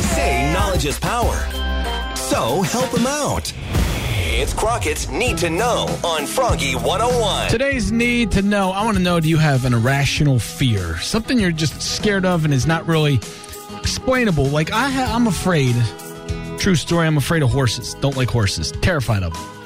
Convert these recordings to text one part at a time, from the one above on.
They say knowledge is power. So help them out. It's Crockett's Need to Know on Froggy 101. Today's need to know. I want to know do you have an irrational fear? Something you're just scared of and is not really explainable. Like, I ha- I'm afraid. True story, I'm afraid of horses. Don't like horses. Terrified of them.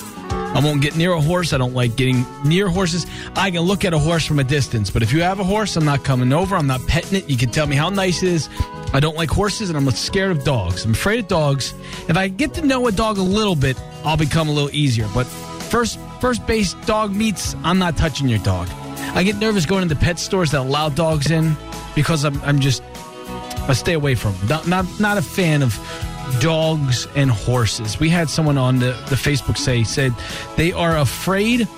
I won't get near a horse. I don't like getting near horses. I can look at a horse from a distance, but if you have a horse, I'm not coming over. I'm not petting it. You can tell me how nice it is. I don't like horses, and I'm scared of dogs. I'm afraid of dogs. If I get to know a dog a little bit, I'll become a little easier. But first, first base dog meets, I'm not touching your dog. I get nervous going into pet stores that allow dogs in because I'm, I'm just I stay away from them. Not, not not a fan of dogs and horses. We had someone on the, the Facebook say said they are afraid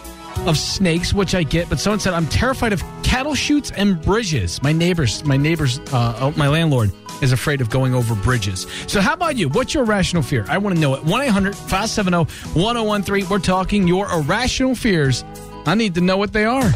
of snakes, which I get, but someone said I'm terrified of cattle chutes and bridges. My neighbors, my neighbors, uh, my landlord is afraid of going over bridges. So how about you? What's your irrational fear? I want to know it. 1-800-570-1013. We're talking your irrational fears. I need to know what they are.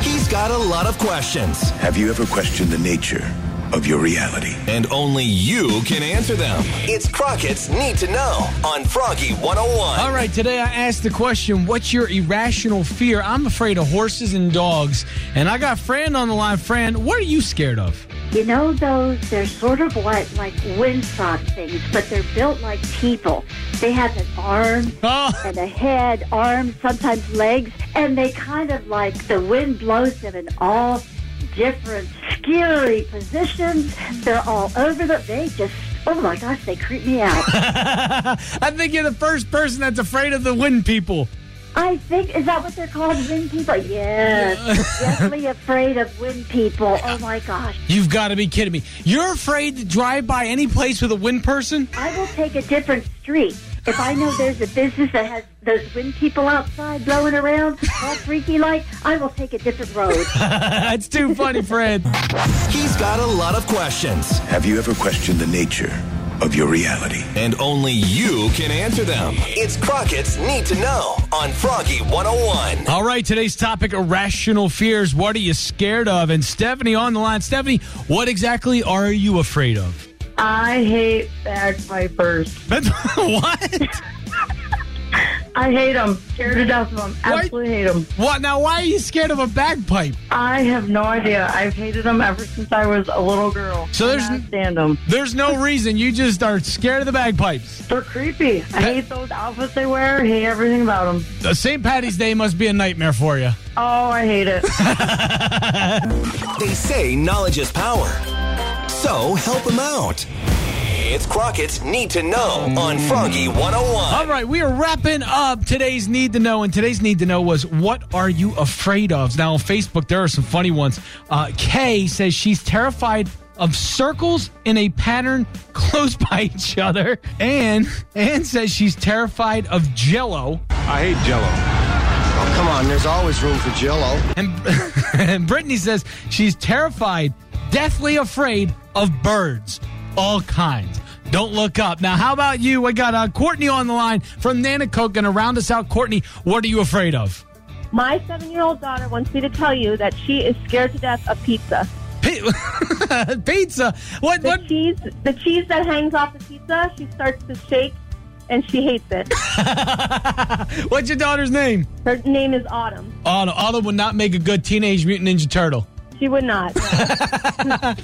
He's got a lot of questions, Have you ever questioned the nature of your reality? and only you can answer them. It's Crockett's Need to Know on Froggy 101. All right, today I asked the question, what's your irrational fear? I'm afraid of horses and dogs. And I got Fran on the line. Fran, what are you scared of? You know those, they're sort of what, like windsock things, but they're built like people. They have an arm Oh, and a head, arms, sometimes legs, and they kind of like the wind blows them in all different scary positions. They're all over the, they just, oh my gosh, they creep me out. I think you're the first person that's afraid of the wind people. I think, is that what they're called, wind people? Yes, definitely afraid of wind people. Oh my gosh. You've got to be kidding me. You're afraid to drive by any place with a wind person? I will take a different street. If I know there's a business that has those wind people outside blowing around, all freaky like, I will take a different road. That's too funny, Fred. He's got a lot of questions, Have you ever questioned the nature of your reality? and only you can answer them. It's Crockett's Need to Know on Froggy 101. All right, today's topic irrational fears. What are you scared of? And Stephanie on the line. Stephanie, what exactly are you afraid of? I hate bagpipers. what? I hate them. Scared to death of them. Why- Absolutely hate them. What? Now, why are you scared of a bagpipe? I have no idea. I've hated them ever since I was a little girl. So there's- I stand them. There's no reason. You just are scared of the bagpipes. They're creepy. I hate those outfits they wear. I hate everything about them. Uh, St. Patty's Day must be a nightmare for you. Oh, I hate it. They say knowledge is power. So help him out. It's Crockett's Need to Know on Froggy 101. All right, we are wrapping up today's Need to Know, and today's Need to Know was what are you afraid of? Now, on Facebook, there are some funny ones. Uh, Kay says she's terrified of circles in a pattern close by each other. And Ann says she's terrified of jello. I hate Jello. Oh, come on, there's always room for Jello. And, and Brittany says she's terrified, deathly afraid of birds, all kinds. Don't look up. Now, how about you? I got uh, Courtney on the line from Nanticoke. Going to round us out. Courtney, what are you afraid of? My seven year old daughter wants me to tell you that she is scared to death of pizza. Pizza. What? The What? cheese the cheese that hangs off the pizza, she starts to shake and she hates it. What's your daughter's name? Her name is Autumn. Autumn. Autumn would not make a good teenage mutant ninja turtle. She would not.